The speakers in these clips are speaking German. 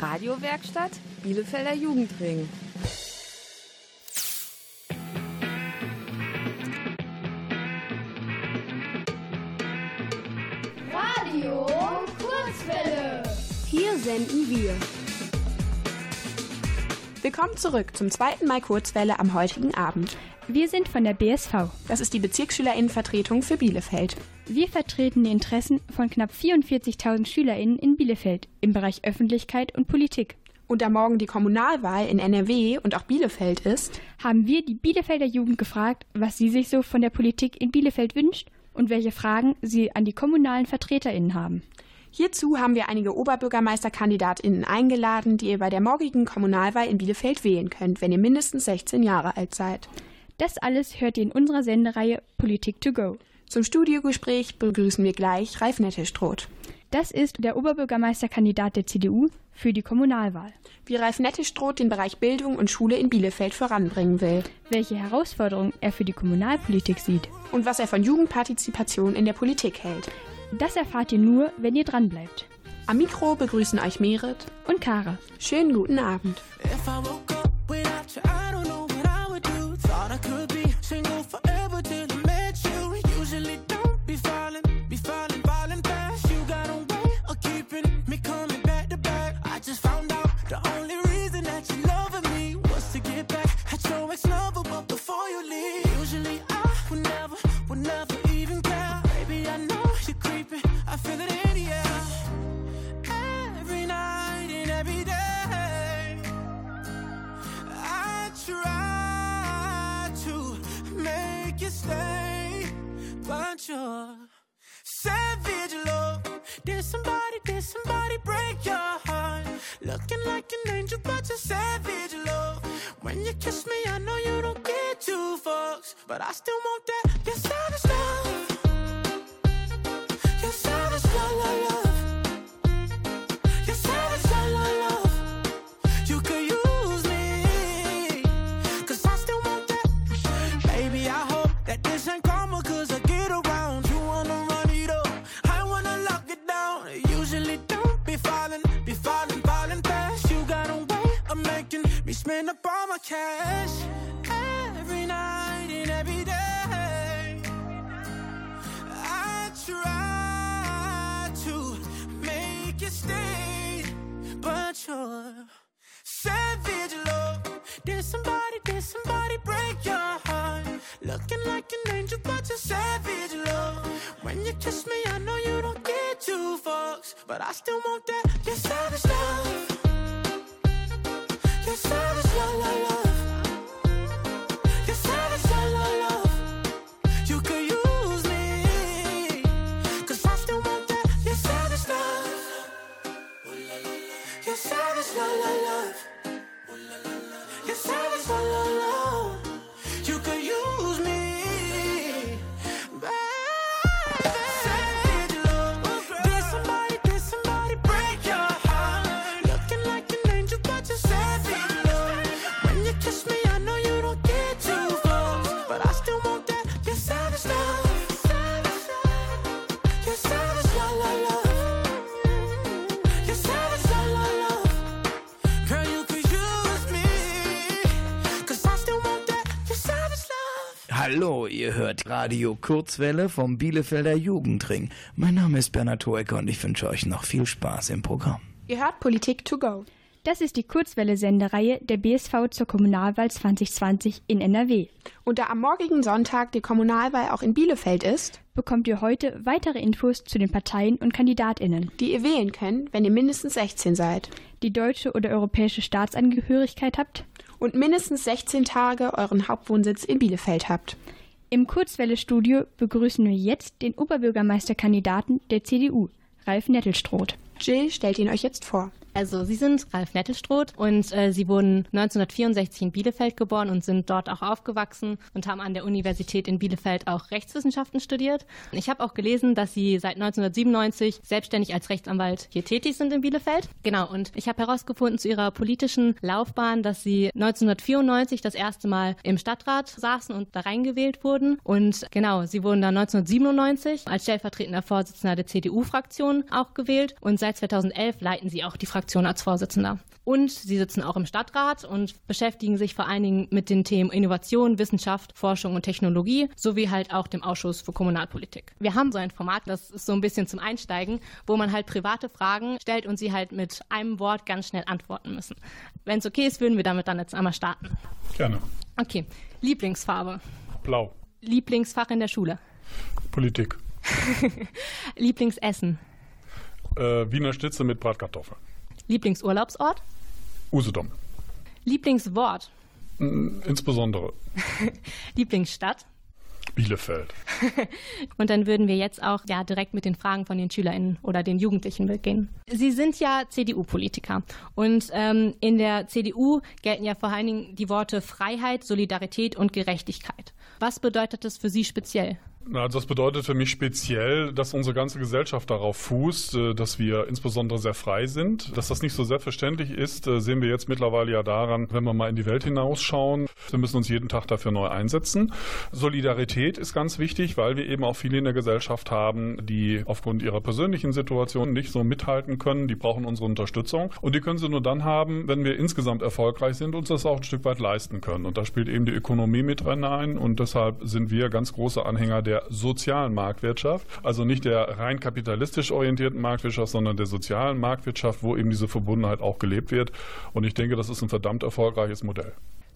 Radiowerkstatt Bielefelder Jugendring. Radio Kurzwelle. Hier senden wir. Willkommen zurück zum zweiten Mal Kurzwelle am heutigen Abend. Wir sind von der BSV. Das ist die Bezirksschülerinnenvertretung für Bielefeld. Wir vertreten die Interessen von knapp 44.000 Schülerinnen in Bielefeld im Bereich Öffentlichkeit und Politik. Und da morgen die Kommunalwahl in NRW und auch Bielefeld ist, Haben wir die Bielefelder Jugend gefragt, was sie sich so von der Politik in Bielefeld wünscht und welche Fragen sie an die kommunalen VertreterInnen haben. Hierzu haben wir einige Oberbürgermeisterkandidatinnen eingeladen, die ihr bei der morgigen Kommunalwahl in Bielefeld wählen könnt, wenn ihr mindestens 16 Jahre alt seid. Das alles hört ihr in unserer Sendereihe Politik to go. Zum Studiogespräch begrüßen wir gleich Ralf Nettestroth. Das ist der Oberbürgermeisterkandidat der CDU für die Kommunalwahl. Wie Ralf Nettestroth den Bereich Bildung und Schule in Bielefeld voranbringen will Welche Herausforderungen er für die Kommunalpolitik sieht. und was er von Jugendpartizipation in der Politik hält. Das erfahrt ihr nur, wenn ihr dranbleibt. Am Mikro begrüßen euch Merit. Und Kara. Schönen guten Abend. When you kiss me, I know you don't get two fucks, but I still want that. Your savage Radio Kurzwelle vom Bielefelder Jugendring. Mein Name ist Bernhard Hoecker und ich wünsche euch noch viel Spaß im Programm. Ihr hört Politik to go. Das ist die Kurzwelle-Sendereihe der BSV zur Kommunalwahl 2020 in NRW. Und da am morgigen Sonntag die Kommunalwahl auch in Bielefeld ist, Bekommt ihr heute weitere Infos zu den Parteien und KandidatInnen, die ihr wählen könnt, wenn ihr mindestens 16 seid die deutsche oder europäische Staatsangehörigkeit habt? und mindestens 16 Tage euren Hauptwohnsitz in Bielefeld habt. Im Kurzwelle-Studio begrüßen wir jetzt den Oberbürgermeisterkandidaten der CDU, Ralf Nettelstroth. Jill stellt ihn euch jetzt vor. Also Sie sind Ralf Nettelstroth und äh, Sie wurden 1964 in Bielefeld geboren und sind dort auch aufgewachsen und haben an der Universität in Bielefeld auch Rechtswissenschaften studiert. Ich habe auch gelesen, dass Sie seit 1997 selbstständig als Rechtsanwalt hier tätig sind in Bielefeld. Genau, und ich habe herausgefunden zu Ihrer politischen Laufbahn, dass Sie 1994 das erste Mal im Stadtrat saßen und da reingewählt wurden. Und genau, Sie wurden dann 1997 als stellvertretender Vorsitzender der CDU-Fraktion auch gewählt und seit 2011 leiten Sie auch die Fraktion Fraktion als Vorsitzender. Und sie sitzen auch im Stadtrat und beschäftigen sich vor allen Dingen mit den Themen Innovation, Wissenschaft, Forschung und Technologie sowie halt auch dem Ausschuss für Kommunalpolitik. Wir haben so ein Format, das ist so ein bisschen zum Einsteigen, wo man halt private Fragen stellt und sie halt mit einem Wort ganz schnell antworten müssen. Wenn es okay ist, würden wir damit dann jetzt einmal starten. Gerne. Okay. Lieblingsfarbe. Blau. Lieblingsfach in der Schule. Politik. Lieblingsessen. Äh, Wiener Schnitzel mit Bratkartoffeln. Lieblingsurlaubsort. Usedom. Lieblingswort. Mm, Insbesondere Lieblingsstadt. Bielefeld. Und dann würden wir jetzt auch ja direkt mit den Fragen von den SchülerInnen oder den Jugendlichen beginnen. Sie sind ja CDU-Politiker und ähm, in der CDU gelten ja vor allen Dingen die Worte Freiheit, Solidarität und Gerechtigkeit. Was bedeutet das für Sie speziell? Na, also das bedeutet für mich speziell, dass unsere ganze Gesellschaft darauf fußt, äh, dass wir insbesondere sehr frei sind. Dass das nicht so selbstverständlich ist, äh, sehen wir jetzt mittlerweile ja daran, wenn wir mal in die Welt hinausschauen. Wir müssen uns jeden Tag dafür neu einsetzen. Solidarität ist ganz wichtig, weil wir eben auch viele in der Gesellschaft haben, die aufgrund ihrer persönlichen Situation nicht so mithalten können. Die brauchen unsere Unterstützung. Und die können sie nur dann haben, wenn wir insgesamt erfolgreich sind und uns das auch ein Stück weit leisten können. Und da spielt eben die Ökonomie mit rein. Und deshalb sind wir ganz große Anhänger der sozialen Marktwirtschaft, also nicht der rein kapitalistisch orientierten Marktwirtschaft, sondern der sozialen Marktwirtschaft, wo eben diese Verbundenheit auch gelebt wird. Und ich denke, das ist ein verdammt erfolgreiches Modell.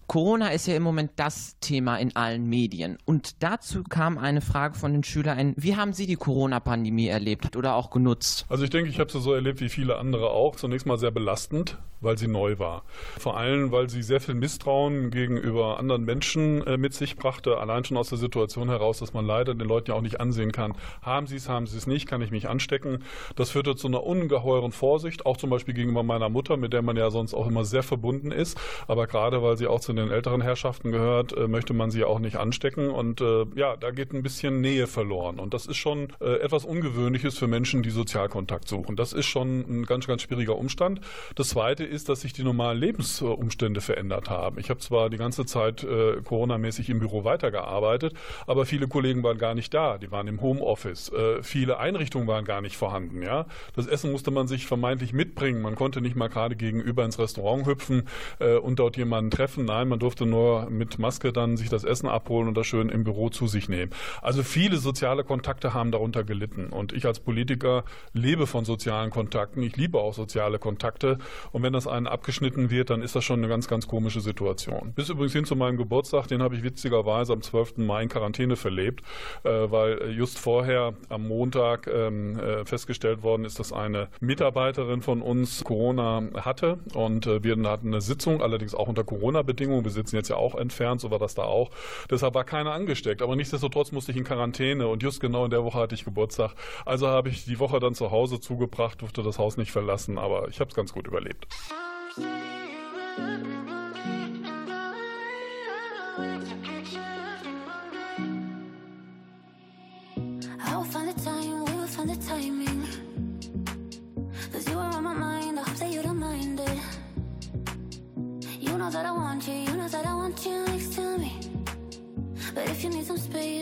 Corona ist ja im Moment das Thema in allen Medien. Und dazu kam eine Frage von den Schülern. Wie haben Sie die Corona-Pandemie erlebt oder auch genutzt? Also ich denke, ich habe sie so erlebt wie viele andere auch. Zunächst mal sehr belastend, weil sie neu war. Vor allem, weil sie sehr viel Misstrauen gegenüber anderen Menschen äh, mit sich brachte. Allein schon aus der Situation heraus, dass man leider den Leuten ja auch nicht ansehen kann. Haben sie es, haben sie es nicht, kann ich mich anstecken. Das führte zu einer ungeheuren Vorsicht, auch zum Beispiel gegenüber meiner Mutter, mit der man ja sonst auch immer sehr verbunden ist. Aber gerade weil sie auch zu den älteren Herrschaften gehört, äh, möchte man sie auch nicht anstecken. Und äh, ja, da geht ein bisschen Nähe verloren. Und das ist schon äh, etwas Ungewöhnliches für Menschen, die Sozialkontakt suchen. Das ist schon ein ganz, ganz schwieriger Umstand. Das Zweite ist, dass sich die normalen Lebensumstände verändert haben. Ich habe zwar die ganze Zeit äh, Corona-mäßig im Büro weitergearbeitet, aber viele Kollegen waren gar nicht da. Die waren im Homeoffice. Äh, viele Einrichtungen waren gar nicht vorhanden. Ja? Das Essen musste man sich vermeintlich mitbringen. Man konnte nicht mal gerade gegenüber ins Restaurant hüpfen äh, und dort jemanden treffen. Nein, man durfte nur mit Maske dann sich das Essen abholen und das schön im Büro zu sich nehmen. Also viele soziale Kontakte haben darunter gelitten. Und ich als Politiker lebe von sozialen Kontakten. Ich liebe auch soziale Kontakte. Und wenn das einen abgeschnitten wird, dann ist das schon eine ganz, ganz komische Situation. Bis übrigens hin zu meinem Geburtstag, den habe ich witzigerweise am 12. Mai in Quarantäne verlebt, äh, weil just vorher am Montag ähm, äh, festgestellt worden ist, dass eine Mitarbeiterin von uns Corona hatte. Und äh, wir hatten eine Sitzung, allerdings auch unter Corona-Bedingungen. Wir sitzen jetzt ja auch entfernt, so war das da auch. Deshalb war keiner angesteckt. Aber nichtsdestotrotz musste ich in Quarantäne und just genau in der Woche hatte ich Geburtstag. Also habe ich die Woche dann zu Hause zugebracht, durfte das Haus nicht verlassen, aber ich habe es ganz gut überlebt. If you need some space,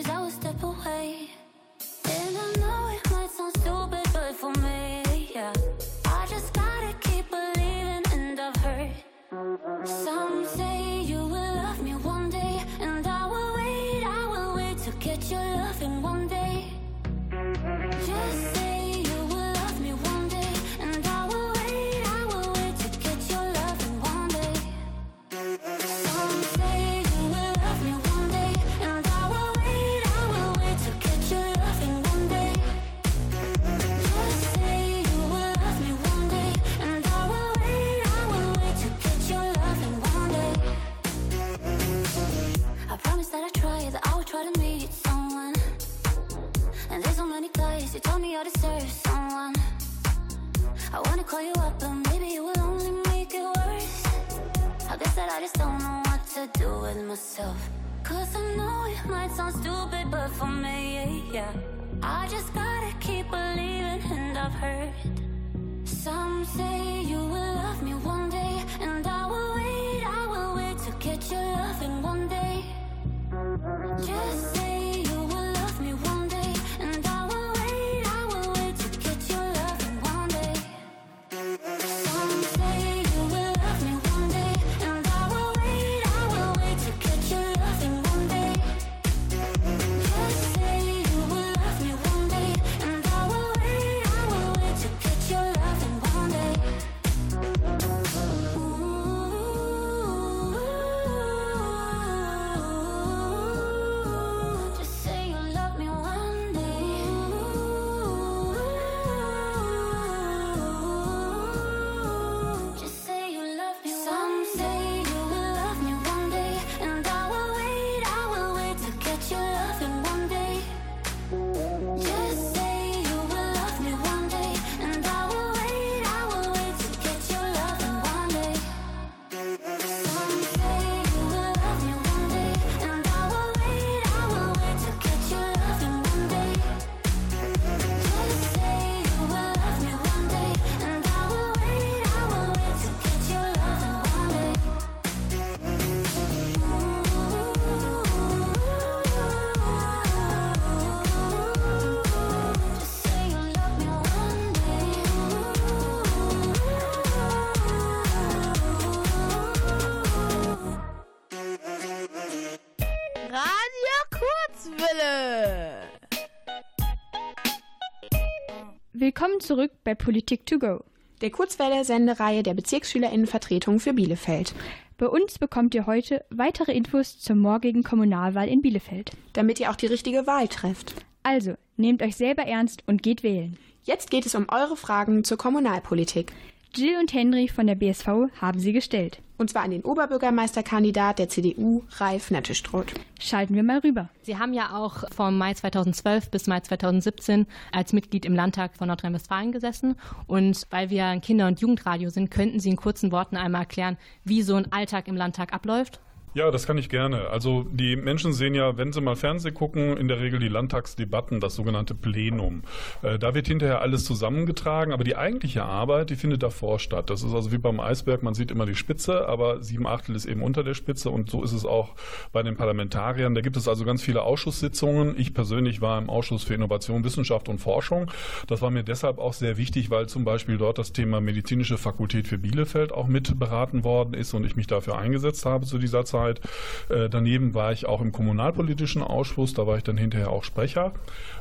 bei Politik to go. Der Kurzwelle-Sendereihe der Bezirksschülerinnenvertretung für Bielefeld. Bei uns bekommt ihr heute weitere Infos zur morgigen Kommunalwahl in Bielefeld. Damit ihr auch die richtige Wahl trefft. Also, nehmt euch selber ernst und geht wählen. Jetzt geht es um eure Fragen zur Kommunalpolitik. Jill und Henry von der BSV haben sie gestellt. Und zwar an den Oberbürgermeisterkandidat der CDU, Ralf Nettestroth. Schalten wir mal rüber. Sie haben ja auch vom Mai 2012 bis Mai 2017 als Mitglied im Landtag von Nordrhein-Westfalen gesessen. Und weil wir ein Kinder- und Jugendradio sind, könnten Sie in kurzen Worten einmal erklären, wie so ein Alltag im Landtag abläuft? Ja, das kann ich gerne. Also die Menschen sehen ja, wenn sie mal Fernsehen gucken, in der Regel die Landtagsdebatten, das sogenannte Plenum. Äh, da wird hinterher alles zusammengetragen, aber die eigentliche Arbeit, die findet davor statt. Das ist also wie beim Eisberg, man sieht immer die Spitze, aber sieben Achtel ist eben unter der Spitze und so ist es auch bei den Parlamentariern. Da gibt es also ganz viele Ausschusssitzungen. Ich persönlich war im Ausschuss für Innovation, Wissenschaft und Forschung. Das war mir deshalb auch sehr wichtig, weil zum Beispiel dort das Thema medizinische Fakultät für Bielefeld auch mit beraten worden ist und ich mich dafür eingesetzt habe zu dieser Zeit. Zeit. Äh, daneben war ich auch im kommunalpolitischen Ausschuss, da war ich dann hinterher auch Sprecher.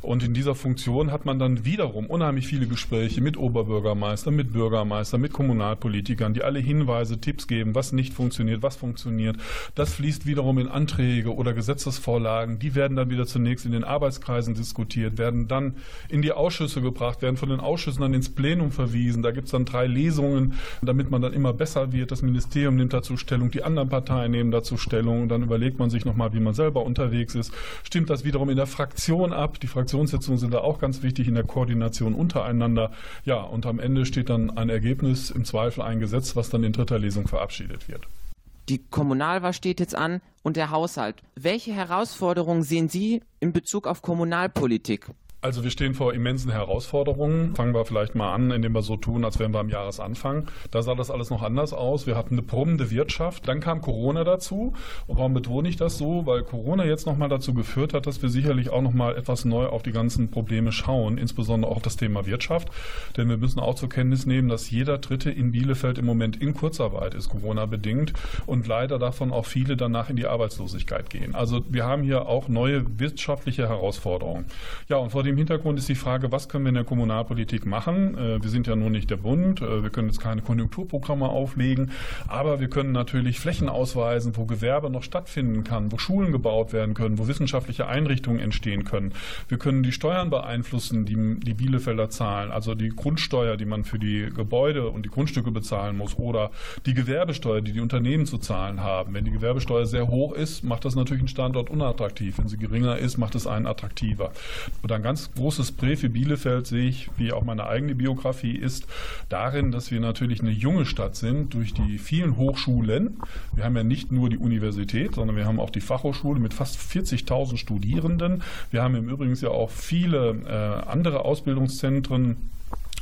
Und in dieser Funktion hat man dann wiederum unheimlich viele Gespräche mit Oberbürgermeistern, mit Bürgermeistern, mit Kommunalpolitikern, die alle Hinweise, Tipps geben, was nicht funktioniert, was funktioniert. Das fließt wiederum in Anträge oder Gesetzesvorlagen. Die werden dann wieder zunächst in den Arbeitskreisen diskutiert, werden dann in die Ausschüsse gebracht, werden von den Ausschüssen dann ins Plenum verwiesen. Da gibt es dann drei Lesungen, damit man dann immer besser wird. Das Ministerium nimmt dazu Stellung, die anderen Parteien nehmen dazu Stellung und dann überlegt man sich nochmal, wie man selber unterwegs ist. Stimmt das wiederum in der Fraktion ab? Die Fraktionssitzungen sind da auch ganz wichtig in der Koordination untereinander. Ja, und am Ende steht dann ein Ergebnis, im Zweifel ein Gesetz, was dann in dritter Lesung verabschiedet wird. Die Kommunalwahl steht jetzt an und der Haushalt. Welche Herausforderungen sehen Sie in Bezug auf Kommunalpolitik? Also wir stehen vor immensen Herausforderungen. Fangen wir vielleicht mal an, indem wir so tun, als wären wir am Jahresanfang. Da sah das alles noch anders aus. Wir hatten eine brummende Wirtschaft. Dann kam Corona dazu. Und warum betone ich das so? Weil Corona jetzt nochmal dazu geführt hat, dass wir sicherlich auch nochmal etwas neu auf die ganzen Probleme schauen, insbesondere auch das Thema Wirtschaft. Denn wir müssen auch zur Kenntnis nehmen, dass jeder Dritte in Bielefeld im Moment in Kurzarbeit ist, Corona-bedingt. Und leider davon auch viele danach in die Arbeitslosigkeit gehen. Also wir haben hier auch neue wirtschaftliche Herausforderungen. Ja, und vor dem dem Hintergrund ist die Frage, was können wir in der Kommunalpolitik machen? Äh, wir sind ja nun nicht der Bund, äh, wir können jetzt keine Konjunkturprogramme auflegen, aber wir können natürlich Flächen ausweisen, wo Gewerbe noch stattfinden kann, wo Schulen gebaut werden können, wo wissenschaftliche Einrichtungen entstehen können. Wir können die Steuern beeinflussen, die die Bielefelder zahlen, also die Grundsteuer, die man für die Gebäude und die Grundstücke bezahlen muss oder die Gewerbesteuer, die die Unternehmen zu zahlen haben. Wenn die Gewerbesteuer sehr hoch ist, macht das natürlich einen Standort unattraktiv. Wenn sie geringer ist, macht es einen attraktiver. Oder ein ganz großes Prä für Bielefeld sehe ich, wie auch meine eigene Biografie ist, darin, dass wir natürlich eine junge Stadt sind durch die vielen Hochschulen. Wir haben ja nicht nur die Universität, sondern wir haben auch die Fachhochschule mit fast 40.000 Studierenden. Wir haben im Übrigen ja auch viele äh, andere Ausbildungszentren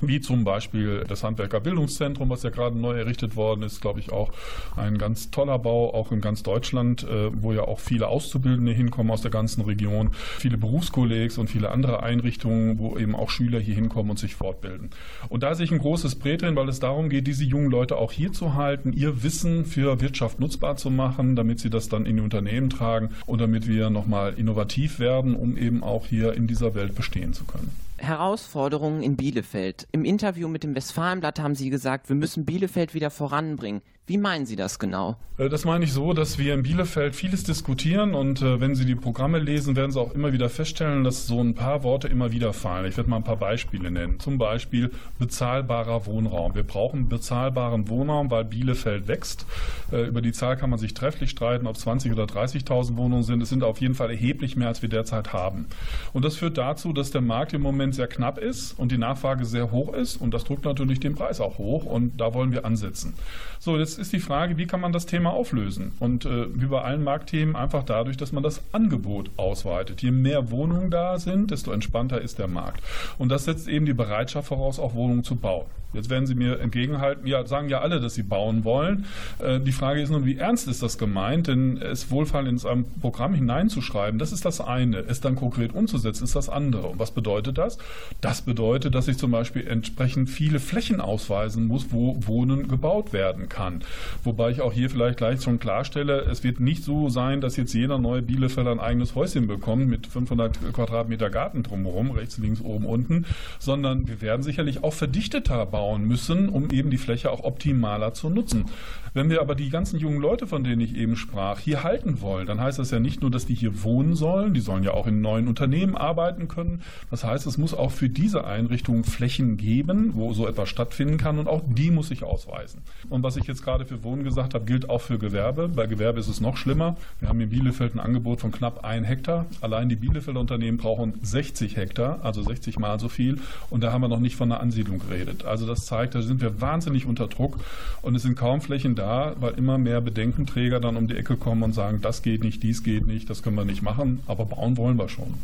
wie zum Beispiel das Handwerkerbildungszentrum, was ja gerade neu errichtet worden ist, glaube ich auch ein ganz toller Bau, auch in ganz Deutschland, äh, wo ja auch viele Auszubildende hinkommen aus der ganzen Region, viele Berufskollegs und viele andere Einrichtungen, wo eben auch Schüler hier hinkommen und sich fortbilden. Und da sehe ich ein großes Brett weil es darum geht, diese jungen Leute auch hier zu halten, ihr Wissen für Wirtschaft nutzbar zu machen, damit sie das dann in die Unternehmen tragen und damit wir nochmal innovativ werden, um eben auch hier in dieser Welt bestehen zu können. Herausforderungen in Bielefeld. Im Interview mit dem Westfalenblatt haben Sie gesagt, wir müssen Bielefeld wieder voranbringen. Wie meinen Sie das genau? Äh, das meine ich so, dass wir in Bielefeld vieles diskutieren und äh, wenn Sie die Programme lesen, werden Sie auch immer wieder feststellen, dass so ein paar Worte immer wieder fallen. Ich werde mal ein paar Beispiele nennen. Zum Beispiel bezahlbarer Wohnraum. Wir brauchen bezahlbaren Wohnraum, weil Bielefeld wächst. Äh, über die Zahl kann man sich trefflich streiten, ob es 20.000 oder 30.000 Wohnungen sind. Es sind auf jeden Fall erheblich mehr, als wir derzeit haben. Und das führt dazu, dass der Markt im Moment sehr knapp ist und die Nachfrage sehr hoch ist und das drückt natürlich den Preis auch hoch und da wollen wir ansetzen. So, jetzt ist die Frage, wie kann man das Thema auflösen? Und äh, wie bei allen Marktthemen einfach dadurch, dass man das Angebot ausweitet. Je mehr Wohnungen da sind, desto entspannter ist der Markt. Und das setzt eben die Bereitschaft voraus, auch Wohnungen zu bauen. Jetzt werden Sie mir entgegenhalten, ja, sagen ja alle, dass sie bauen wollen. Äh, die Frage ist nun, wie ernst ist das gemeint? Denn es wohlfallen in ein Programm hineinzuschreiben, das ist das eine. Es dann konkret umzusetzen, ist das andere. Und was bedeutet das? Das bedeutet, dass ich zum Beispiel entsprechend viele Flächen ausweisen muss, wo Wohnen gebaut werden kann. Wobei ich auch hier vielleicht gleich schon klarstelle, es wird nicht so sein, dass jetzt jeder neue Bielefelder ein eigenes Häuschen bekommt mit 500 Quadratmeter Garten drumherum, rechts, links, oben, unten, sondern wir werden sicherlich auch verdichteter bauen müssen, um eben die Fläche auch optimaler zu nutzen. Wenn wir aber die ganzen jungen Leute, von denen ich eben sprach, hier halten wollen, dann heißt das ja nicht nur, dass die hier wohnen sollen, die sollen ja auch in neuen Unternehmen arbeiten können. Das heißt, es muss auch für diese Einrichtungen Flächen geben, wo so etwas stattfinden kann und auch die muss ich ausweisen. Und was ich jetzt gerade für Wohnen gesagt habe, gilt auch für Gewerbe. Bei Gewerbe ist es noch schlimmer. Wir haben in Bielefeld ein Angebot von knapp ein Hektar. Allein die Bielefelder Unternehmen brauchen 60 Hektar, also 60 mal so viel. Und da haben wir noch nicht von einer Ansiedlung geredet. Also das zeigt, da sind wir wahnsinnig unter Druck und es sind kaum Flächen da, weil immer mehr Bedenkenträger dann um die Ecke kommen und sagen, das geht nicht, dies geht nicht, das können wir nicht machen, aber bauen wollen wir schon.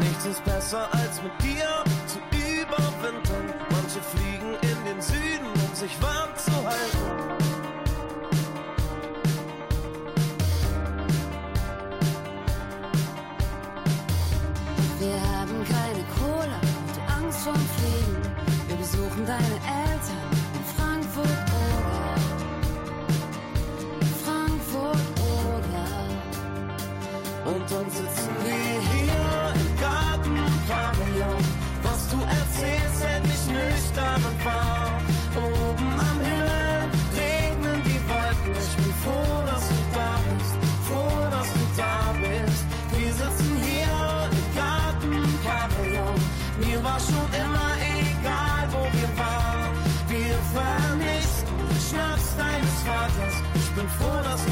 Nichts ist besser als mit dir zu überwintern. Ich bin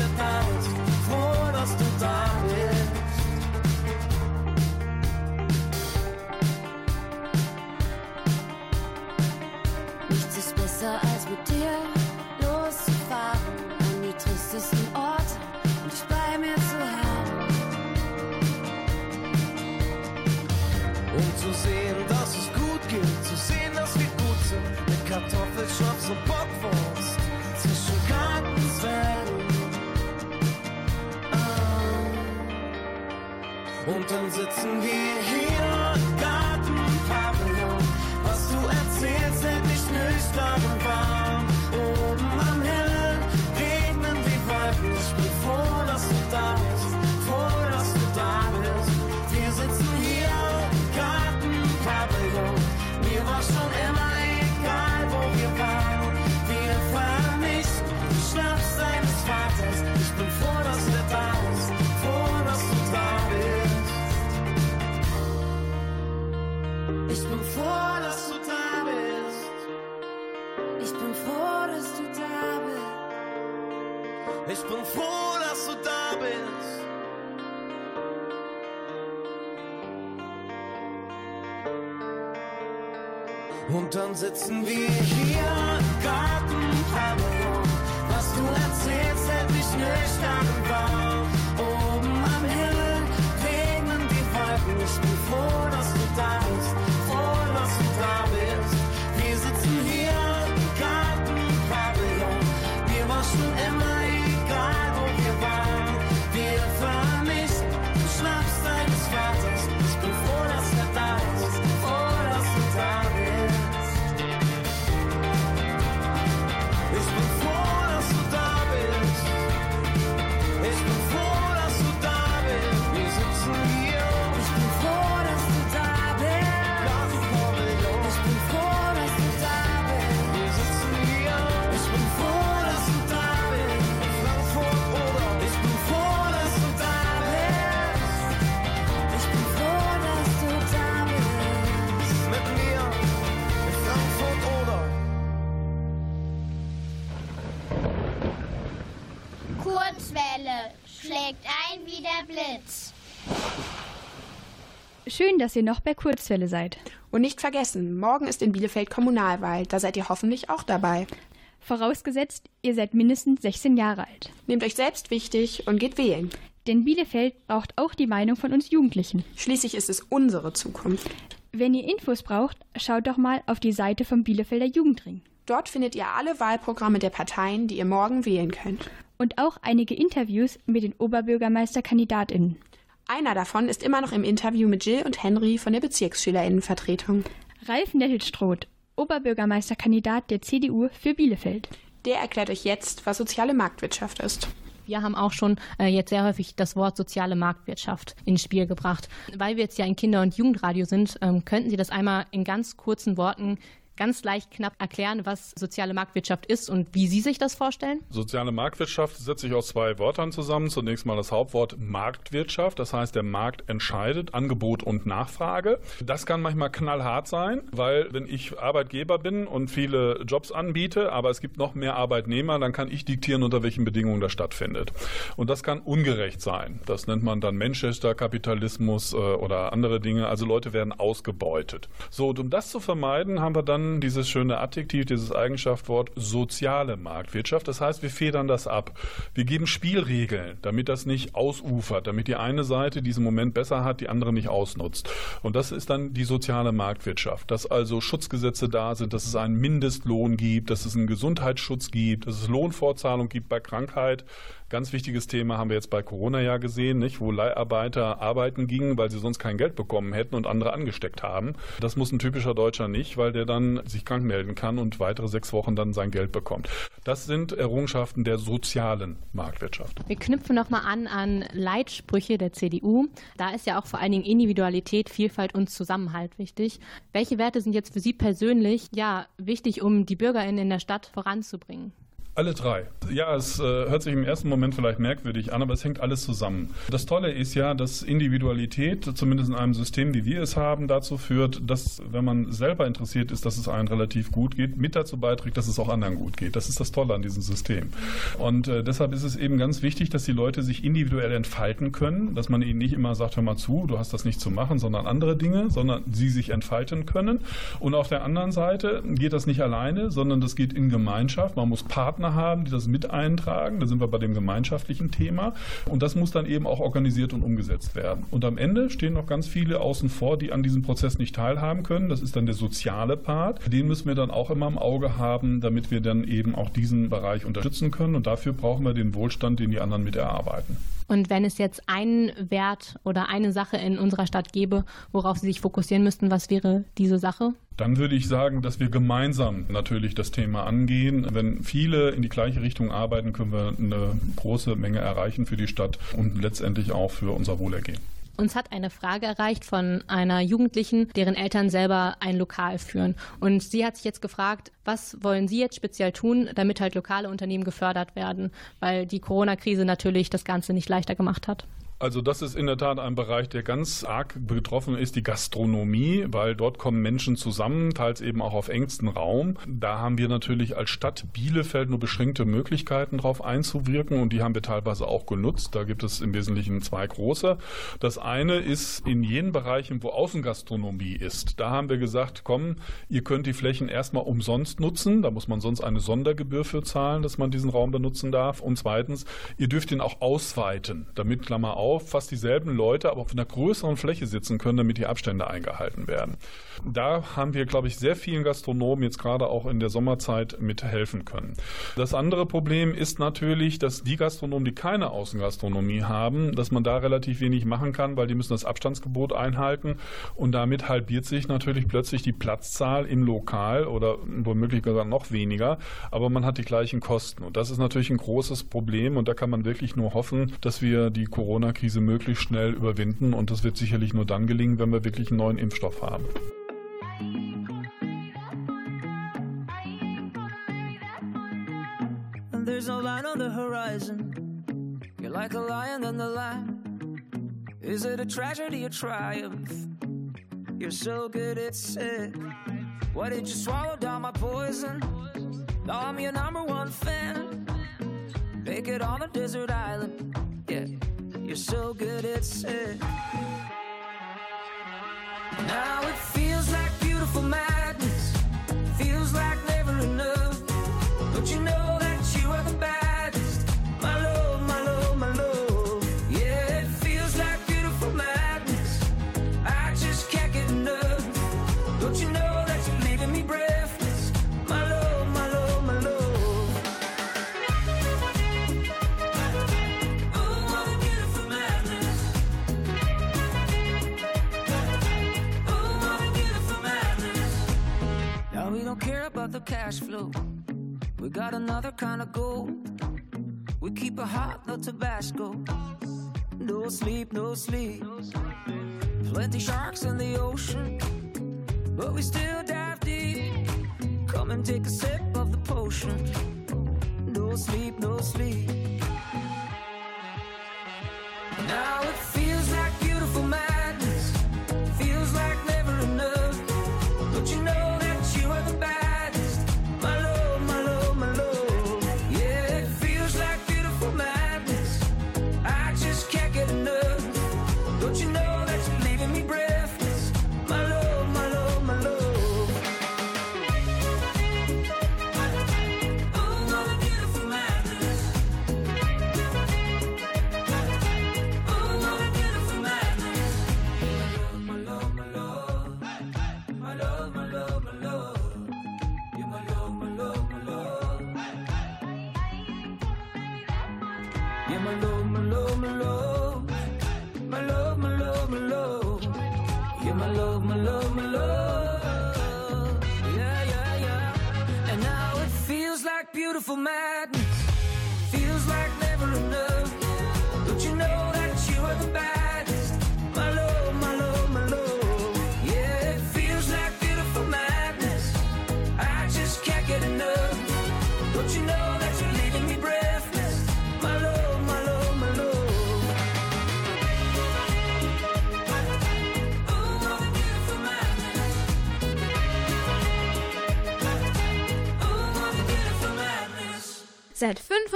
sitzen wir dass ihr noch bei Kurzwelle seid. Und nicht vergessen, morgen ist in Bielefeld Kommunalwahl. Da seid ihr hoffentlich auch dabei. Vorausgesetzt, ihr seid mindestens 16 Jahre alt. Nehmt euch selbst wichtig und geht wählen. Denn Bielefeld braucht auch die Meinung von uns Jugendlichen. Schließlich ist es unsere Zukunft. Wenn ihr Infos braucht, schaut doch mal auf die Seite vom Bielefelder Jugendring. Dort findet ihr alle Wahlprogramme der Parteien, die ihr morgen wählen könnt. Und auch einige Interviews mit den Oberbürgermeisterkandidatinnen. Einer davon ist immer noch im Interview mit Jill und Henry von der Bezirksschülerinnenvertretung. Ralf Nettelstroth, Oberbürgermeisterkandidat der CDU für Bielefeld. Der erklärt euch jetzt, was soziale Marktwirtschaft ist. Wir haben auch schon äh, jetzt sehr häufig das Wort soziale Marktwirtschaft ins Spiel gebracht. Weil wir jetzt ja ein Kinder- und Jugendradio sind, ähm, könnten Sie das einmal in ganz kurzen Worten ganz leicht knapp erklären, was soziale Marktwirtschaft ist und wie Sie sich das vorstellen? Soziale Marktwirtschaft setzt sich aus zwei Wörtern zusammen. Zunächst mal das Hauptwort Marktwirtschaft, das heißt, der Markt entscheidet Angebot und Nachfrage. Das kann manchmal knallhart sein, weil wenn ich Arbeitgeber bin und viele Jobs anbiete, aber es gibt noch mehr Arbeitnehmer, dann kann ich diktieren, unter welchen Bedingungen das stattfindet. Und das kann ungerecht sein. Das nennt man dann Manchester-Kapitalismus äh, oder andere Dinge. Also Leute werden ausgebeutet. So, und um das zu vermeiden, haben wir dann dieses schöne Adjektiv, dieses Eigenschaftwort soziale Marktwirtschaft. Das heißt, wir federn das ab. Wir geben Spielregeln, damit das nicht ausufert, damit die eine Seite diesen Moment besser hat, die andere nicht ausnutzt. Und das ist dann die soziale Marktwirtschaft. Dass also Schutzgesetze da sind, dass es einen Mindestlohn gibt, dass es einen Gesundheitsschutz gibt, dass es Lohnfortzahlung gibt bei Krankheit. Ganz wichtiges Thema haben wir jetzt bei Corona ja gesehen, nicht? wo Leiharbeiter arbeiten gingen, weil sie sonst kein Geld bekommen hätten und andere angesteckt haben. Das muss ein typischer Deutscher nicht, weil der dann sich krank melden kann und weitere sechs Wochen dann sein Geld bekommt. Das sind Errungenschaften der sozialen Marktwirtschaft. Wir knüpfen nochmal an an Leitsprüche der CDU. Da ist ja auch vor allen Dingen Individualität, Vielfalt und Zusammenhalt wichtig. Welche Werte sind jetzt für Sie persönlich ja wichtig, um die BürgerInnen in der Stadt voranzubringen? Alle drei. Ja, es äh, hört sich im ersten Moment vielleicht merkwürdig an, aber es hängt alles zusammen. Das Tolle ist ja, dass Individualität, zumindest in einem System, wie wir es haben, dazu führt, dass, wenn man selber interessiert ist, dass es einem relativ gut geht, mit dazu beiträgt, dass es auch anderen gut geht. Das ist das Tolle an diesem System. Und äh, deshalb ist es eben ganz wichtig, dass die Leute sich individuell entfalten können, dass man ihnen nicht immer sagt, hör mal zu, du hast das nicht zu machen, sondern andere Dinge, sondern sie sich entfalten können. Und auf der anderen Seite geht das nicht alleine, sondern das geht in Gemeinschaft. Man muss Partner haben, die das mit eintragen. Da sind wir bei dem gemeinschaftlichen Thema. Und das muss dann eben auch organisiert und umgesetzt werden. Und am Ende stehen noch ganz viele außen vor, die an diesem Prozess nicht teilhaben können. Das ist dann der soziale Part. Den müssen wir dann auch immer im Auge haben, damit wir dann eben auch diesen Bereich unterstützen können. Und dafür brauchen wir den Wohlstand, den die anderen mit erarbeiten. Und wenn es jetzt einen Wert oder eine Sache in unserer Stadt gäbe, worauf Sie sich fokussieren müssten, was wäre diese Sache? Dann würde ich sagen, dass wir gemeinsam natürlich das Thema angehen. Wenn viele in die gleiche Richtung arbeiten, können wir eine große Menge erreichen für die Stadt und letztendlich auch für unser Wohlergehen. Uns hat eine Frage erreicht von einer Jugendlichen, deren Eltern selber ein Lokal führen. Und sie hat sich jetzt gefragt, was wollen Sie jetzt speziell tun, damit halt lokale Unternehmen gefördert werden, weil die Corona-Krise natürlich das Ganze nicht leichter gemacht hat. Also das ist in der Tat ein Bereich, der ganz arg betroffen ist, die Gastronomie, weil dort kommen Menschen zusammen, teils eben auch auf engstem Raum. Da haben wir natürlich als Stadt Bielefeld nur beschränkte Möglichkeiten darauf einzuwirken und die haben wir teilweise auch genutzt. Da gibt es im Wesentlichen zwei große. Das eine ist in jenen Bereichen, wo Außengastronomie ist. Da haben wir gesagt, komm, ihr könnt die Flächen erstmal umsonst nutzen. Da muss man sonst eine Sondergebühr für zahlen, dass man diesen Raum benutzen darf. Und zweitens, ihr dürft ihn auch ausweiten, damit Klammer auf auf fast dieselben Leute, aber auf einer größeren Fläche sitzen können, damit die Abstände eingehalten werden. Da haben wir, glaube ich, sehr vielen Gastronomen jetzt gerade auch in der Sommerzeit mithelfen können. Das andere Problem ist natürlich, dass die Gastronomen, die keine Außengastronomie haben, dass man da relativ wenig machen kann, weil die müssen das Abstandsgebot einhalten und damit halbiert sich natürlich plötzlich die Platzzahl im Lokal oder womöglich sogar noch weniger, aber man hat die gleichen Kosten und das ist natürlich ein großes Problem und da kann man wirklich nur hoffen, dass wir die Corona-Krise Krise möglichst schnell überwinden. Und das wird sicherlich nur dann gelingen, wenn wir wirklich einen neuen Impfstoff haben. There's no line on the horizon. You're like a lion in the line. Is it a tragedy or triumph? You're so good, it's sick. Why did you swallow down my poison? Now I'm your number one fan. Make it on a desert island. Yeah, you're so good, at sick. Now it feels like beautiful madness. Feels like never enough. Don't you know cash flow. We got another kind of gold. We keep a hot, no Tabasco. No sleep, no sleep. Plenty sharks in the ocean, but we still dive deep. Come and take a sip of the potion. No sleep, no sleep.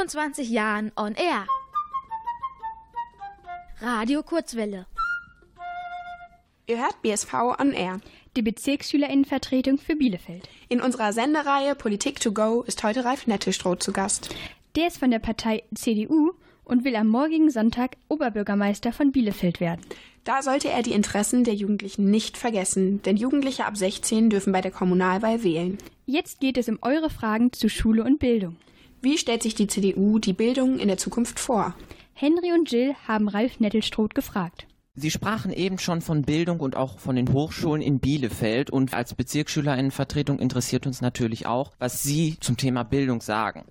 25 Jahren on air. Radio Kurzwelle. Ihr hört BSV on Air. Die Bezirksschülerinnenvertretung für Bielefeld. In unserer Sendereihe Politik to go ist heute Ralf Nettelstroh zu Gast. Der ist von der Partei CDU und will am morgigen Sonntag Oberbürgermeister von Bielefeld werden. Da sollte er die Interessen der Jugendlichen nicht vergessen, denn Jugendliche ab 16 dürfen bei der Kommunalwahl wählen. Jetzt geht es um eure Fragen zu Schule und Bildung. Wie stellt sich die CDU die Bildung in der Zukunft vor? Henry und Jill haben Ralf Nettelstroth gefragt. Sie sprachen eben schon von Bildung und auch von den Hochschulen in Bielefeld und als Bezirksschülerinnenvertretung interessiert uns natürlich auch, was Sie zum Thema Bildung sagen.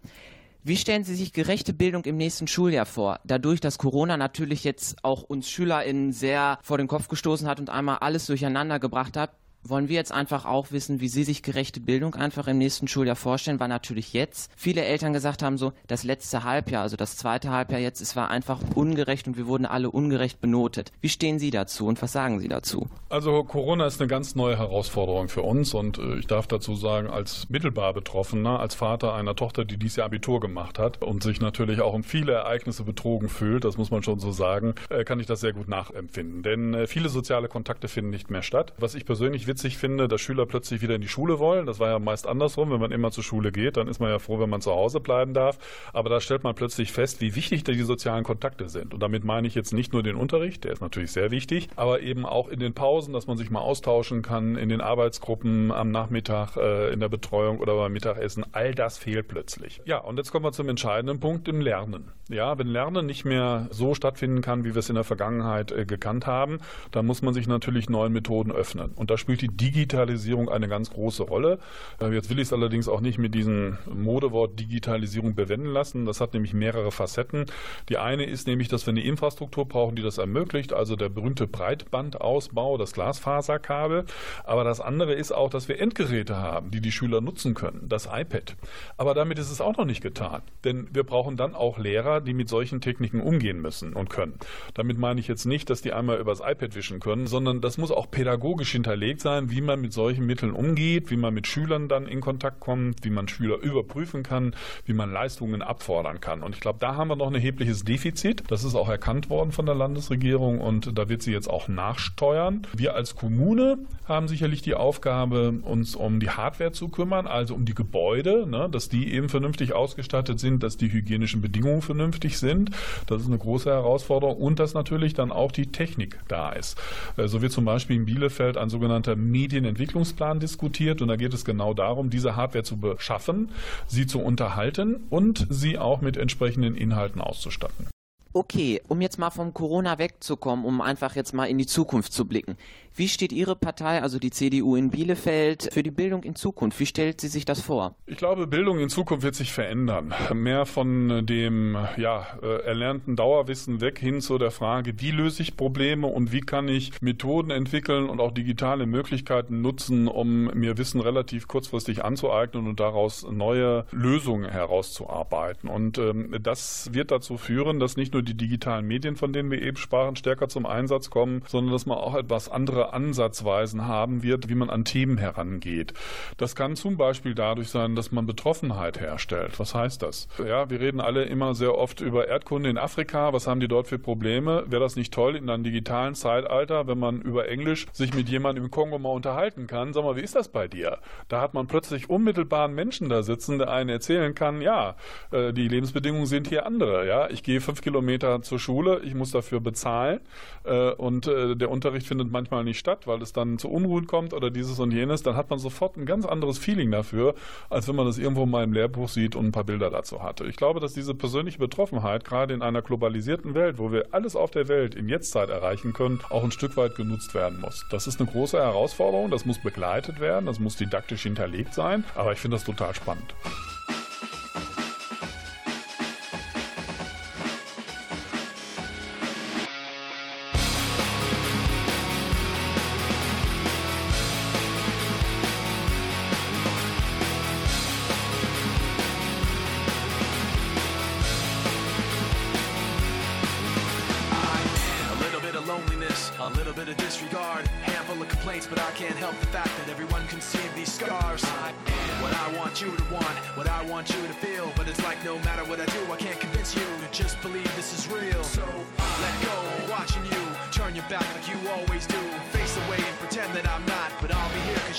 Wie stellen Sie sich gerechte Bildung im nächsten Schuljahr vor? Dadurch, dass Corona natürlich jetzt auch uns SchülerInnen sehr vor den Kopf gestoßen hat und einmal alles durcheinander gebracht hat, wollen wir jetzt einfach auch wissen, wie Sie sich gerechte Bildung einfach im nächsten Schuljahr vorstellen, weil natürlich jetzt viele Eltern gesagt haben, so das letzte Halbjahr, also das zweite Halbjahr jetzt, es war einfach ungerecht und wir wurden alle ungerecht benotet. Wie stehen Sie dazu und was sagen Sie dazu? Also Corona ist eine ganz neue Herausforderung für uns und äh, ich darf dazu sagen, als mittelbar Betroffener, als Vater einer Tochter, die dieses Jahr Abitur gemacht hat und sich natürlich auch um viele Ereignisse betrogen fühlt, das muss man schon so sagen, äh, kann ich das sehr gut nachempfinden. Denn äh, viele soziale Kontakte finden nicht mehr statt. Was ich persönlich witzig finde, dass Schüler plötzlich wieder in die Schule wollen. Das war ja meist andersrum. Wenn man immer zur Schule geht, dann ist man ja froh, wenn man zu Hause bleiben darf. Aber da stellt man plötzlich fest, wie wichtig die sozialen Kontakte sind. Und damit meine ich jetzt nicht nur den Unterricht, der ist natürlich sehr wichtig, aber eben auch in den Pausen, dass man sich mal austauschen kann, in den Arbeitsgruppen, am Nachmittag, äh, in der Betreuung oder beim Mittagessen. All das fehlt plötzlich. Ja, und jetzt kommen wir zum entscheidenden Punkt im Lernen. Ja, wenn Lernen nicht mehr so stattfinden kann, wie wir es in der Vergangenheit äh, gekannt haben, dann muss man sich natürlich neuen Methoden öffnen. Und da spielt die Digitalisierung eine ganz große Rolle. Äh, Jetzt will ich es allerdings auch nicht mit diesem Modewort Digitalisierung bewenden lassen. Das hat nämlich mehrere Facetten. Die eine ist nämlich, dass wir eine Infrastruktur brauchen, die das ermöglicht, also der berühmte Breitbandausbau, das Glasfaserkabel. Aber das andere ist auch, dass wir Endgeräte haben, die die Schüler nutzen können, das iPad. Aber damit ist es auch noch nicht getan, denn wir brauchen dann auch Lehrer, die mit solchen Techniken umgehen müssen und können. Damit meine ich jetzt nicht, dass die einmal übers iPad wischen können, sondern das muss auch pädagogisch hinterlegt sein, wie man mit solchen Mitteln umgeht, wie man mit Schülern dann in Kontakt kommt, wie man Schüler überprüfen kann, wie man Leistungen abfordern kann. Und ich glaube, da haben wir noch ein erhebliches Defizit. Das ist auch erkannt worden von der Landesregierung und da wird sie jetzt auch nachsteuern. Wir als Kommune haben sicherlich die Aufgabe, uns um die Hardware zu kümmern, also um die Gebäude, ne, dass die eben vernünftig ausgestattet sind, dass die hygienischen Bedingungen vernünftig sind. Das ist eine große Herausforderung und dass natürlich dann auch die Technik da ist. Äh, So wird zum Beispiel in Bielefeld ein sogenannter Medienentwicklungsplan diskutiert und da geht es genau darum, diese Hardware zu beschaffen, sie zu unterhalten und sie auch mit entsprechenden Inhalten auszustatten. Okay, um jetzt mal vom Corona wegzukommen, um einfach jetzt mal in die Zukunft zu blicken. Wie steht Ihre Partei, also die CDU in Bielefeld, für die Bildung in Zukunft? Wie stellt sie sich das vor? Ich glaube, Bildung in Zukunft wird sich verändern. Mehr von dem ja, äh, erlernten Dauerwissen weg hin zu der Frage, wie löse ich Probleme und wie kann ich Methoden entwickeln und auch digitale Möglichkeiten nutzen, um mir Wissen relativ kurzfristig anzueignen und daraus neue Lösungen herauszuarbeiten. Und ähm, das wird dazu führen, dass nicht nur die digitalen Medien, von denen wir eben sprachen, stärker zum Einsatz kommen, sondern dass man auch etwas andere Ansatzweisen haben wird, wie man an Themen herangeht. Das kann zum Beispiel dadurch sein, dass man Betroffenheit herstellt. Was heißt das? Ja, wir reden alle immer sehr oft über Erdkunde in Afrika. Was haben die dort für Probleme? Wäre das nicht toll in einem digitalen Zeitalter, wenn man über Englisch sich mit jemandem im Kongo mal unterhalten kann? Sag mal, wie ist das bei dir? Da hat man plötzlich unmittelbar einen Menschen da sitzen, der einen erzählen kann, ja, äh, die Lebensbedingungen sind hier andere. Ja, ich gehe fünf Kilometer zur Schule, ich muss dafür bezahlen äh, und äh, der Unterricht findet manchmal nicht statt, weil es dann zu Unruhen kommt oder dieses und jenes. Dann hat man sofort ein ganz anderes Feeling dafür, als wenn man das irgendwo mal im Lehrbuch sieht und ein paar Bilder dazu hatte. Ich glaube, dass diese persönliche Betroffenheit gerade in einer globalisierten Welt, wo wir alles auf der Welt in Jetztzeit erreichen können, auch ein Stück weit genutzt werden muss. Das ist eine große Herausforderung, das muss begleitet werden, das muss didaktisch hinterlegt sein, aber ich finde das total spannend.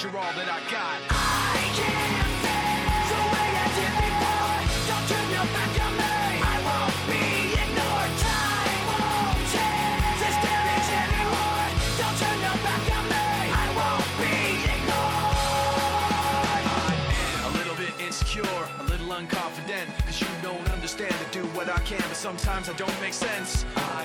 You're all that I got. I can't feel the way I did before. Don't turn your back on me. I won't be ignored. Time won't change this damage anymore. Don't turn your back on me. I won't be ignored. I'm a little bit insecure, a little unconfident, cause you don't understand to do what I can, but sometimes I don't make sense. I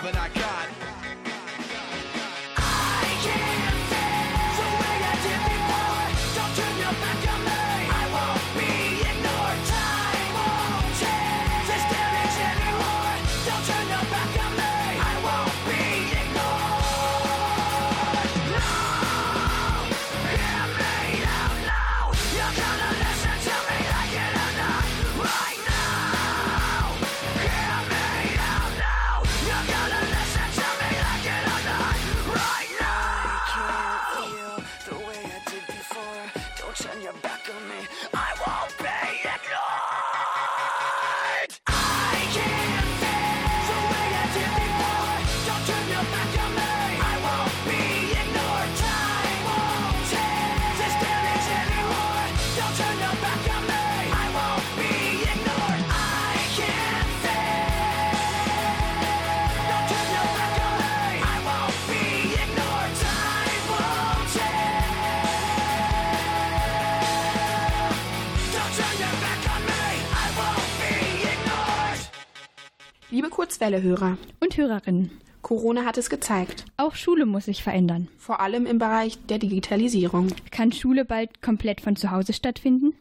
Kurzwelle-Hörer und Hörerinnen, Corona hat es gezeigt. Auch Schule muss sich verändern. Vor allem im Bereich der Digitalisierung. Kann Schule bald komplett von zu Hause stattfinden?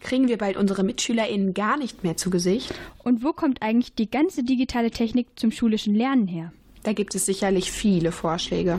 Kriegen wir bald unsere MitschülerInnen gar nicht mehr zu Gesicht? Und wo kommt eigentlich die ganze digitale Technik zum schulischen Lernen her? Da gibt es sicherlich viele Vorschläge.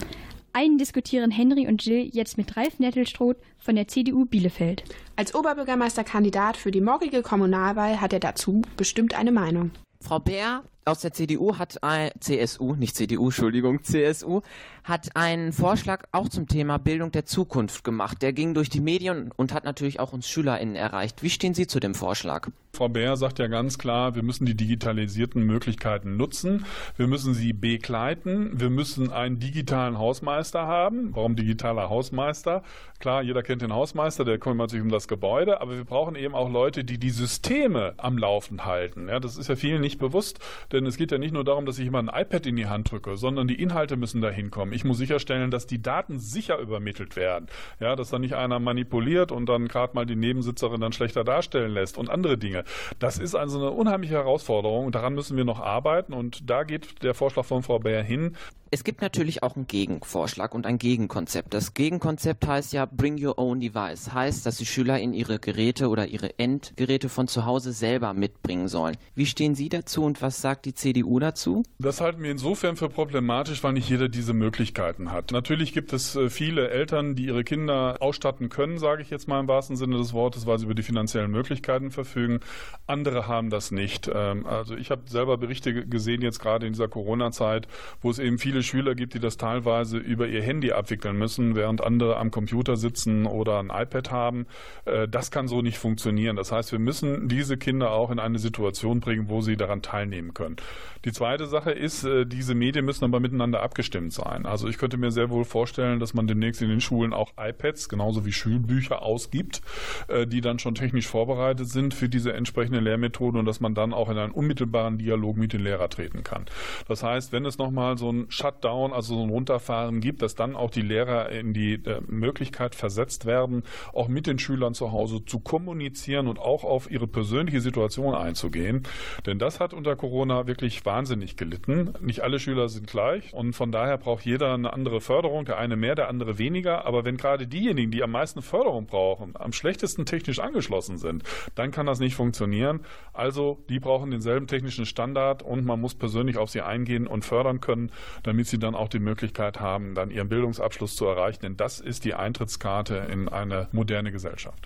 Einen diskutieren Henry und Jill jetzt mit Ralf Nettelstroth von der CDU Bielefeld. Als Oberbürgermeisterkandidat für die morgige Kommunalwahl hat er dazu bestimmt eine Meinung. Frau Bär aus der CDU hat ein, CSU, nicht CDU, Entschuldigung, CSU, hat einen Vorschlag auch zum Thema Bildung der Zukunft gemacht. Der ging durch die Medien und hat natürlich auch uns SchülerInnen erreicht. Wie stehen Sie zu dem Vorschlag? Frau Bär sagt ja ganz klar, wir müssen die digitalisierten Möglichkeiten nutzen. Wir müssen sie begleiten. Wir müssen einen digitalen Hausmeister haben. Warum digitaler Hausmeister? Klar, jeder kennt den Hausmeister, der kümmert sich um das Gebäude, aber wir brauchen eben auch Leute, die die Systeme am Laufen halten. Ja, das ist ja vielen nicht bewusst. Denn es geht ja nicht nur darum, dass ich jemand ein iPad in die Hand drücke, sondern die Inhalte müssen da hinkommen. Ich muss sicherstellen, dass die Daten sicher übermittelt werden. Ja, dass da nicht einer manipuliert und dann gerade mal die Nebensitzerin dann schlechter darstellen lässt und andere Dinge. Das ist also eine unheimliche Herausforderung und daran müssen wir noch arbeiten und da geht der Vorschlag von Frau Bayer hin. Es gibt natürlich auch einen Gegenvorschlag und ein Gegenkonzept. Das Gegenkonzept heißt ja Bring Your Own Device. Heißt, dass die Schüler in ihre Geräte oder ihre Endgeräte von zu Hause selber mitbringen sollen. Wie stehen Sie dazu und was sagt die CDU dazu? Das halten wir insofern für problematisch, weil nicht jeder diese Möglichkeiten hat. Natürlich gibt es äh, viele Eltern, die ihre Kinder ausstatten können, sage ich jetzt mal im wahrsten Sinne des Wortes, weil sie über die finanziellen Möglichkeiten verfügen. Andere haben das nicht. Ähm, Also ich habe selber Berichte ge- gesehen, jetzt gerade in dieser Corona-Zeit, wo es eben viele Schüler gibt, die das teilweise über ihr Handy abwickeln müssen, während andere am Computer sitzen oder ein iPad haben. Äh, Das kann so nicht funktionieren. Das heißt, wir müssen diese Kinder auch in eine Situation bringen, wo sie daran teilnehmen können. Die zweite Sache ist, äh, diese Medien müssen aber miteinander abgestimmt sein. Also ich könnte mir sehr wohl vorstellen, dass man demnächst in den Schulen auch iPads, genauso wie Schulbücher ausgibt, äh, die dann schon technisch vorbereitet sind für diese entsprechende Lehrmethode und dass man dann auch in einen unmittelbaren Dialog mit den Lehrern treten kann. Das heißt, wenn es nochmal so ein Shutdown, also so ein Runterfahren gibt, dass dann auch die Lehrer in die äh, Möglichkeit versetzt werden, auch mit den Schülern zu Hause zu kommunizieren und auch auf ihre persönliche Situation einzugehen. Denn das hat unter Corona wirklich wahnsinnig gelitten. Nicht alle Schüler sind gleich und von daher braucht jeder eine andere Förderung, der eine mehr, der andere weniger. Aber wenn gerade diejenigen, die am meisten Förderung brauchen, am schlechtesten technisch angeschlossen sind, dann kann das nicht funktionieren. Also die brauchen denselben technischen Standard und man muss persönlich auf sie eingehen und fördern können, damit sie dann auch die Möglichkeit haben, dann ihren Bildungsabschluss zu erreichen. Denn das ist die Eintrittskarte in eine moderne Gesellschaft.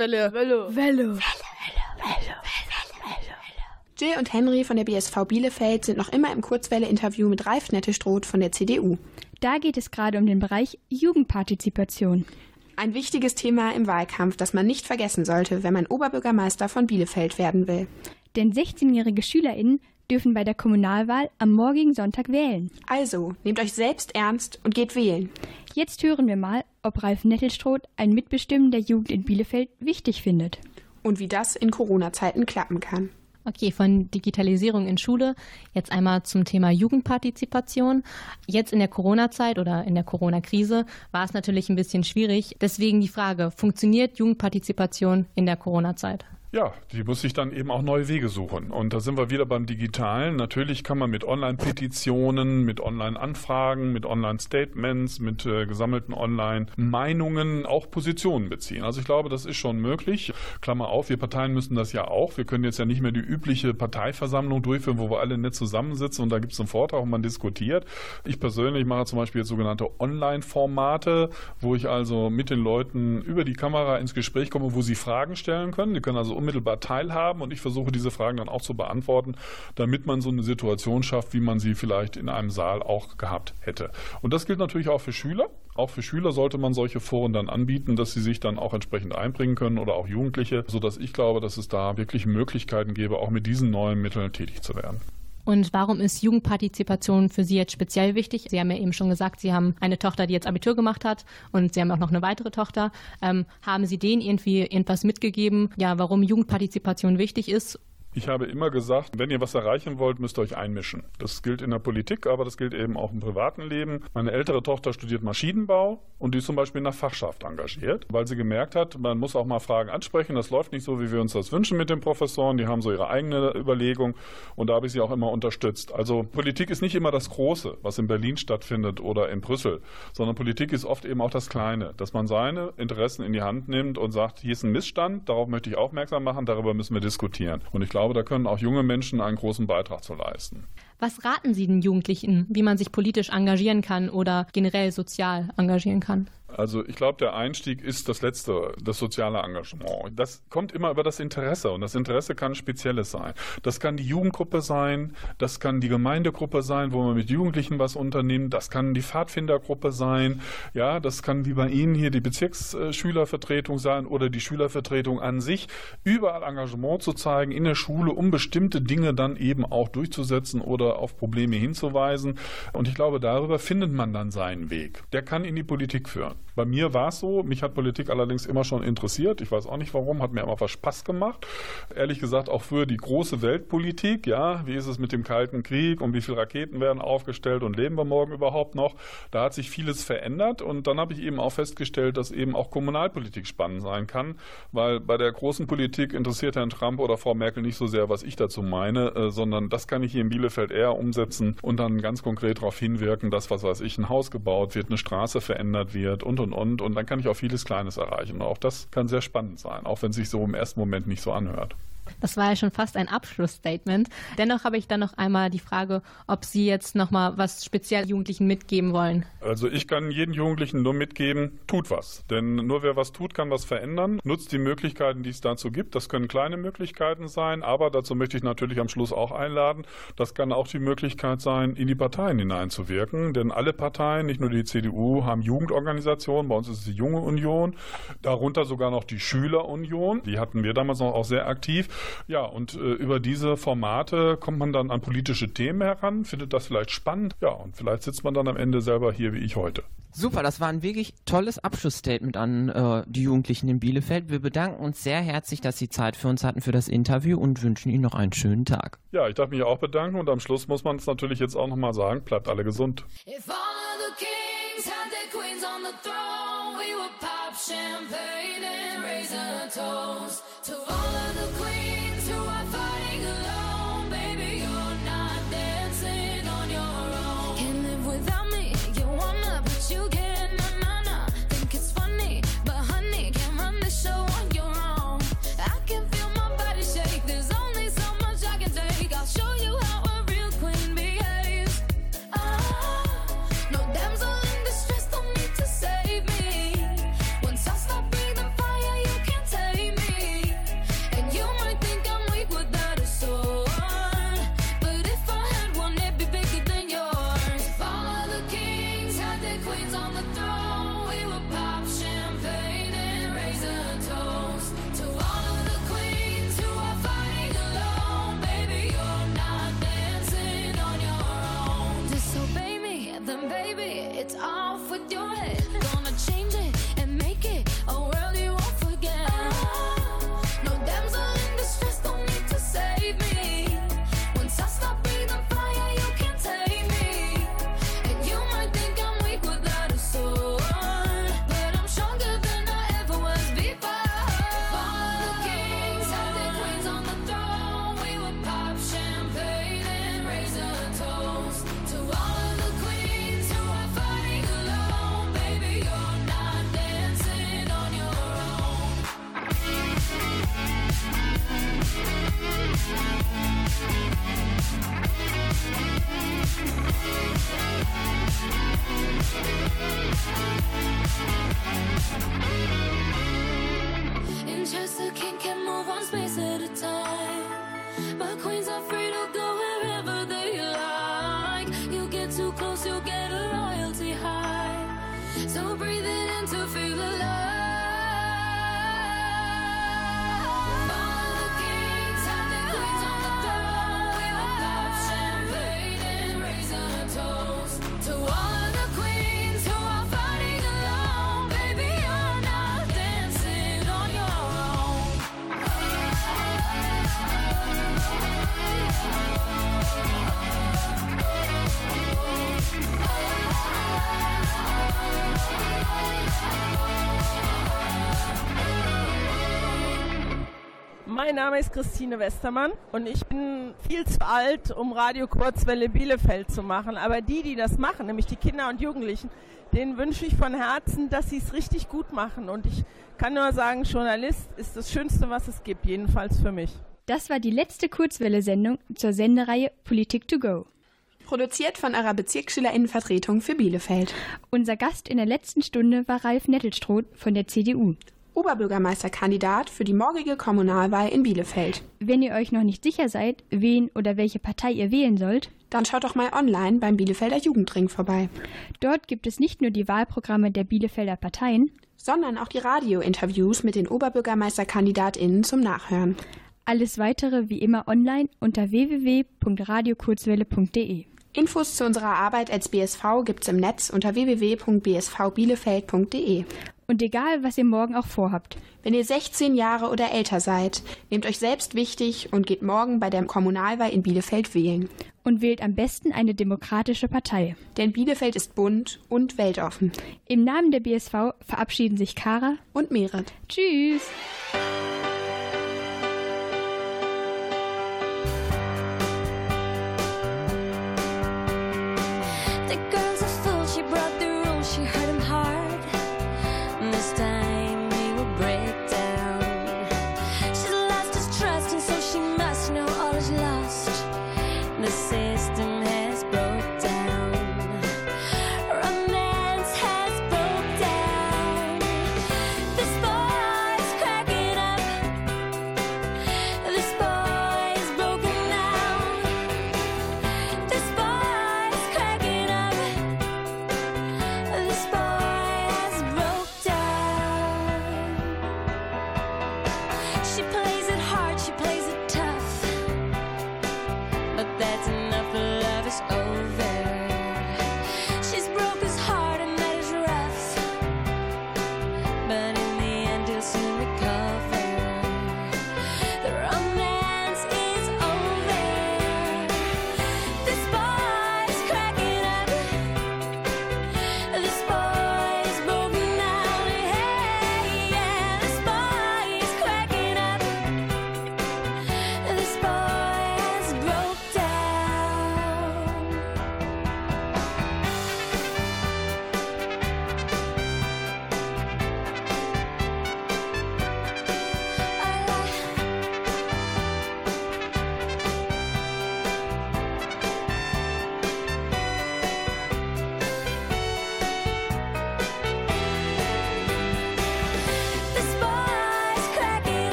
Kurzwelle. Welle. Welle. Jill und Henry von der BSV Bielefeld sind noch immer im Kurzwelle-Interview mit Ralf Nettestroth von der CDU. Da geht es gerade um den Bereich Jugendpartizipation. Ein wichtiges Thema im Wahlkampf, das man nicht vergessen sollte, wenn man Oberbürgermeister von Bielefeld werden will. Denn 16-jährige SchülerInnen dürfen bei der Kommunalwahl am morgigen Sonntag wählen. Also, nehmt euch selbst ernst und geht wählen. Jetzt hören wir mal, ob Ralf Nettelstroth ein Mitbestimmen der Jugend in Bielefeld wichtig findet. Und wie das in Corona-Zeiten klappen kann. Okay, von Digitalisierung in Schule jetzt einmal zum Thema Jugendpartizipation. Jetzt in der Corona-Zeit oder in der Corona-Krise war es natürlich ein bisschen schwierig. Deswegen die Frage, funktioniert Jugendpartizipation in der Corona-Zeit? Ja, die muss sich dann eben auch neue Wege suchen. Und da sind wir wieder beim Digitalen. Natürlich kann man mit Online-Petitionen, mit Online-Anfragen, mit Online-Statements, mit äh, gesammelten Online-Meinungen auch Positionen beziehen. Also ich glaube, das ist schon möglich. Klammer auf, wir Parteien müssen das ja auch. Wir können jetzt ja nicht mehr die übliche Parteiversammlung durchführen, wo wir alle nett zusammensitzen und da gibt es einen Vortrag und man diskutiert. Ich persönlich mache zum Beispiel jetzt sogenannte Online-Formate, wo ich also mit den Leuten über die Kamera ins Gespräch komme, wo sie Fragen stellen können. Die können also unmittelbar teilhaben und ich versuche diese Fragen dann auch zu beantworten, damit man so eine Situation schafft, wie man sie vielleicht in einem Saal auch gehabt hätte. Und das gilt natürlich auch für Schüler. Auch für Schüler sollte man solche Foren dann anbieten, dass sie sich dann auch entsprechend einbringen können oder auch Jugendliche, sodass ich glaube, dass es da wirklich Möglichkeiten gäbe, auch mit diesen neuen Mitteln tätig zu werden. Und warum ist Jugendpartizipation für Sie jetzt speziell wichtig? Sie haben ja eben schon gesagt, Sie haben eine Tochter, die jetzt Abitur gemacht hat und Sie haben auch noch eine weitere Tochter. Ähm, haben Sie denen irgendwie irgendwas mitgegeben, ja, warum Jugendpartizipation wichtig ist Ich habe immer gesagt, wenn ihr was erreichen wollt, müsst ihr euch einmischen. Das gilt in der Politik, aber das gilt eben auch im privaten Leben. Meine ältere Tochter studiert Maschinenbau und die ist zum Beispiel in der Fachschaft engagiert, weil sie gemerkt hat, man muss auch mal Fragen ansprechen. Das läuft nicht so, wie wir uns das wünschen mit den Professoren. Die haben so ihre eigene Überlegung und da habe ich sie auch immer unterstützt. Also Politik ist nicht immer das Große, was in Berlin stattfindet oder in Brüssel, sondern Politik ist oft eben auch das Kleine, dass man seine Interessen in die Hand nimmt und sagt, hier ist ein Missstand, darauf möchte ich aufmerksam machen, darüber müssen wir diskutieren. Und ich glaube, da können auch junge Menschen einen großen Beitrag zu leisten. Was raten Sie den Jugendlichen, wie man sich politisch engagieren kann oder generell sozial engagieren kann? Also ich glaube, der Einstieg ist das Letzte, das soziale Engagement. Das kommt immer über das Interesse und das Interesse kann spezielles sein. Das kann die Jugendgruppe sein, das kann die Gemeindegruppe sein, wo man mit Jugendlichen was unternimmt, das kann die Pfadfindergruppe sein, ja, das kann wie bei Ihnen hier die Bezirksschülervertretung sein oder die Schülervertretung an sich, überall Engagement zu zeigen in der Schule, um bestimmte Dinge dann eben auch durchzusetzen oder auf Probleme hinzuweisen. Und ich glaube, darüber findet man dann seinen Weg. Der kann in die Politik führen. Bei mir war es so, mich hat Politik allerdings immer schon interessiert. Ich weiß auch nicht warum, hat mir immer was Spaß gemacht. Ehrlich gesagt auch für die große Weltpolitik, ja, wie ist es mit dem Kalten Krieg und wie viele Raketen werden aufgestellt und leben wir morgen überhaupt noch? Da hat sich vieles verändert und dann habe ich eben auch festgestellt, dass eben auch Kommunalpolitik spannend sein kann, weil bei der großen Politik interessiert Herrn Trump oder Frau Merkel nicht so sehr, was ich dazu meine, äh, sondern das kann ich hier in Bielefeld eher umsetzen und dann ganz konkret darauf hinwirken, dass, was weiß ich, ein Haus gebaut wird, eine Straße verändert wird und und und und dann kann ich auch vieles Kleines erreichen. Und auch das kann sehr spannend sein, auch wenn es sich so im ersten Moment nicht so anhört. Das war ja schon fast ein Abschlussstatement. Dennoch habe ich dann noch einmal die Frage, ob Sie jetzt noch mal was speziell Jugendlichen mitgeben wollen. Also ich kann jeden Jugendlichen nur mitgeben, tut was. Denn nur wer was tut, kann was verändern. Nutzt die Möglichkeiten, die es dazu gibt. Das können kleine Möglichkeiten sein, aber dazu möchte ich natürlich am Schluss auch einladen. Das kann auch die Möglichkeit sein, in die Parteien hineinzuwirken. Denn alle Parteien, nicht nur die CDU, haben Jugendorganisationen. Bei uns ist es die Junge Union, darunter sogar noch die Schülerunion. Die hatten wir damals noch auch sehr aktiv. Ja, und äh, über diese Formate kommt man dann an politische Themen heran, findet das vielleicht spannend. Ja, und vielleicht sitzt man dann am Ende selber hier wie ich heute. Super, das war ein wirklich tolles Abschlussstatement an äh, die Jugendlichen in Bielefeld. Wir bedanken uns sehr herzlich, dass Sie Zeit für uns hatten für das Interview und wünschen Ihnen noch einen schönen Tag. Ja, ich darf mich auch bedanken und am Schluss muss man es natürlich jetzt auch nochmal sagen, bleibt alle gesund. If all of the kings had their queens on the throne, we would pop champagne and raise a toast to all Mein Name ist Christine Westermann und ich bin viel zu alt, um Radio Kurzwelle Bielefeld zu machen. Aber die, die das machen, nämlich die Kinder und Jugendlichen, denen wünsche ich von Herzen, dass sie es richtig gut machen. Und ich kann nur sagen, Journalist ist das Schönste, was es gibt, jedenfalls für mich. Das war die letzte Kurzwelle-Sendung zur Sendereihe Politik to go. Produziert von eurer Bezirksschülerinnenvertretung für Bielefeld. Unser Gast in der letzten Stunde war Ralf Nettelstroth von der CDU. Oberbürgermeisterkandidat für die morgige Kommunalwahl in Bielefeld. Wenn ihr euch noch nicht sicher seid, wen oder welche Partei ihr wählen sollt, dann schaut doch mal online beim Bielefelder Jugendring vorbei. Dort gibt es nicht nur die Wahlprogramme der Bielefelder Parteien, sondern auch die Radiointerviews mit den Oberbürgermeisterkandidatinnen zum Nachhören. Alles weitere wie immer online unter www.radiokurzwelle.de. Infos zu unserer Arbeit als BSV gibt's im Netz unter www.bsvbielefeld.de. Und egal, was ihr morgen auch vorhabt. Wenn ihr 16 Jahre oder älter seid, nehmt euch selbst wichtig und geht morgen bei der Kommunalwahl in Bielefeld wählen. Und wählt am besten eine demokratische Partei. Denn Bielefeld ist bunt und weltoffen. Im Namen der BSV verabschieden sich Kara und Merit. Tschüss!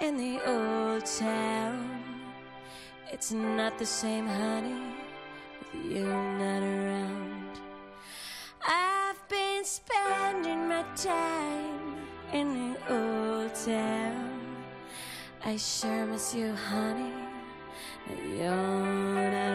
In the old town. It's not the same, honey, with you not around. I've been spending my time in the old town. I sure miss you, honey, you're not